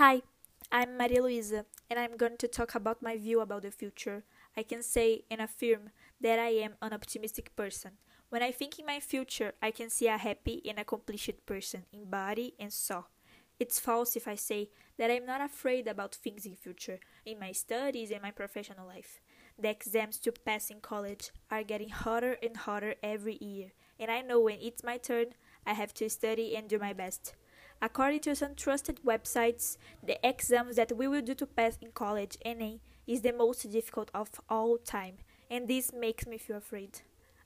Hi, I'm Maria Luisa, and I'm going to talk about my view about the future. I can say and affirm that I am an optimistic person. When I think in my future, I can see a happy and accomplished person in body and soul. It's false if I say that I'm not afraid about things in future, in my studies and my professional life. The exams to pass in college are getting harder and harder every year, and I know when it's my turn, I have to study and do my best. According to some trusted websites, the exams that we will do to pass in college NA is the most difficult of all time, and this makes me feel afraid.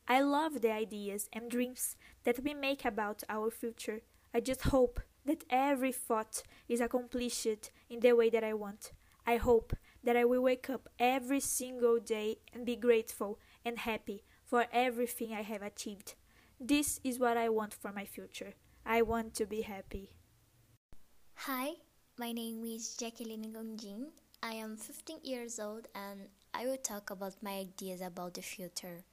I love the ideas and dreams that we make about our future. I just hope that every thought is accomplished in the way that I want. I hope that I will wake up every single day and be grateful and happy for everything I have achieved. This is what I want for my future. I want to be happy. Hi, my name is Jacqueline Gondin. I am 15 years old and I will talk about my ideas about the future.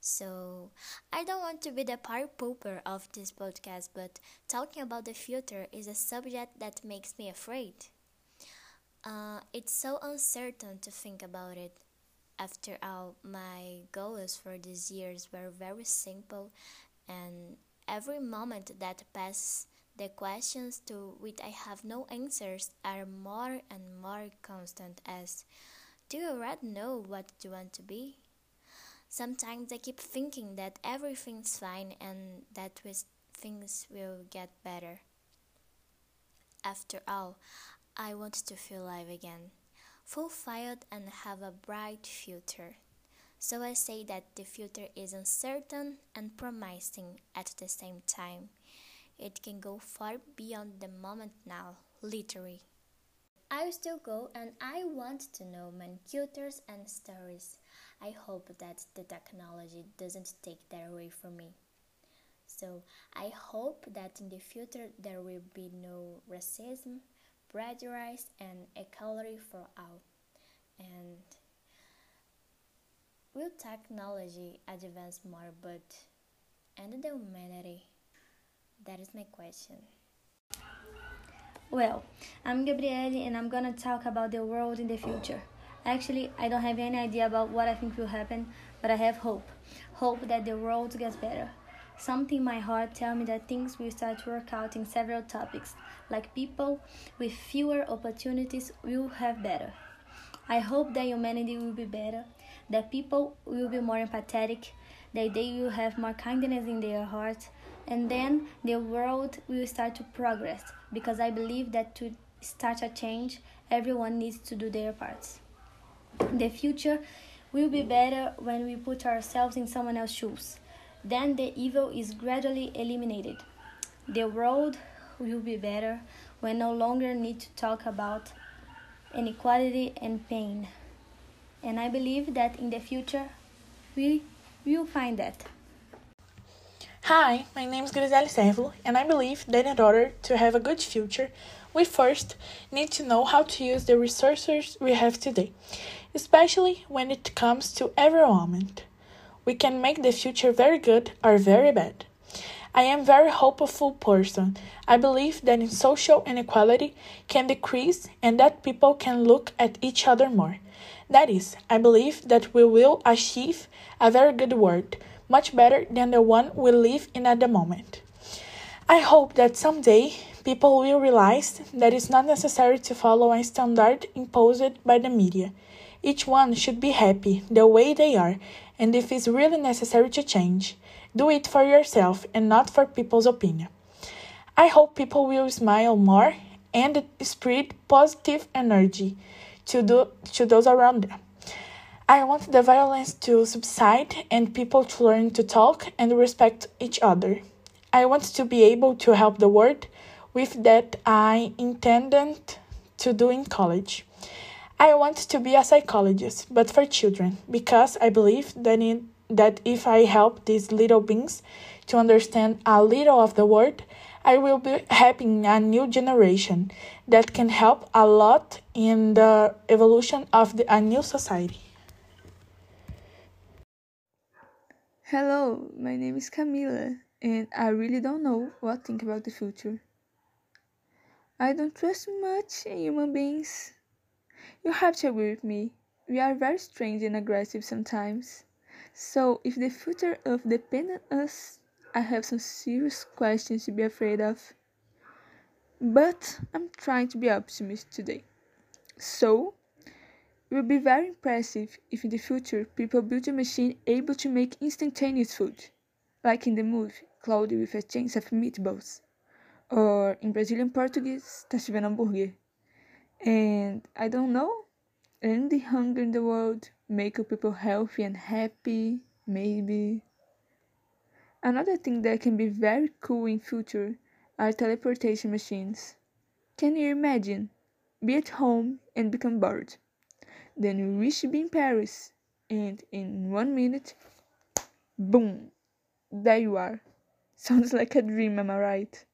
So, I don't want to be the party pooper of this podcast, but talking about the future is a subject that makes me afraid. Uh, it's so uncertain to think about it. After all, my goals for these years were very simple, and every moment that passes the questions to which I have no answers are more and more constant as Do you already know what you want to be? Sometimes I keep thinking that everything's fine and that things will get better. After all, I want to feel alive again, fulfilled and have a bright future. So I say that the future is uncertain and promising at the same time. It can go far beyond the moment now, literally. I still go and I want to know many cultures and stories. I hope that the technology doesn't take that away from me. So I hope that in the future there will be no racism, prejudice, and equality for all. And will technology advance more, but and the humanity? That is my question. Well, I'm Gabriele and I'm gonna talk about the world in the future. Actually, I don't have any idea about what I think will happen, but I have hope. Hope that the world gets better. Something in my heart tell me that things will start to work out in several topics, like people with fewer opportunities will have better. I hope that humanity will be better, that people will be more empathetic, that they will have more kindness in their hearts, and then the world will start to progress because I believe that to start a change, everyone needs to do their parts. The future will be better when we put ourselves in someone else's shoes. Then the evil is gradually eliminated. The world will be better when no longer need to talk about inequality and pain. And I believe that in the future we will find that. Hi, my name is Griselle Servo, and I believe that in order to have a good future, we first need to know how to use the resources we have today, especially when it comes to every moment. We can make the future very good or very bad. I am a very hopeful person. I believe that in social inequality can decrease and that people can look at each other more. That is, I believe that we will achieve a very good world much better than the one we live in at the moment. I hope that someday people will realize that it's not necessary to follow a standard imposed by the media. Each one should be happy the way they are, and if it's really necessary to change, do it for yourself and not for people's opinion. I hope people will smile more and spread positive energy to, do, to those around them. I want the violence to subside and people to learn to talk and respect each other. I want to be able to help the world with that I intended to do in college. I want to be a psychologist, but for children, because I believe that, that if I help these little beings to understand a little of the world, I will be helping a new generation that can help a lot in the evolution of the, a new society. Hello, my name is Camila, and I really don't know what to think about the future. I don't trust much in human beings. You have to agree with me. We are very strange and aggressive sometimes. So, if the future of depends on us, I have some serious questions to be afraid of. But I'm trying to be optimistic today. So, it will be very impressive if in the future people build a machine able to make instantaneous food, like in the movie Cloudy with a Chance of Meatballs, or in Brazilian Portuguese, Tá Chovendo Hambúrguer. And I don't know, end the hunger in the world, make people healthy and happy, maybe. Another thing that can be very cool in future are teleportation machines. Can you imagine? Be at home and become bored. Then you wish in Paris, and in one minute, boom, there you are. Sounds like a dream, am I right?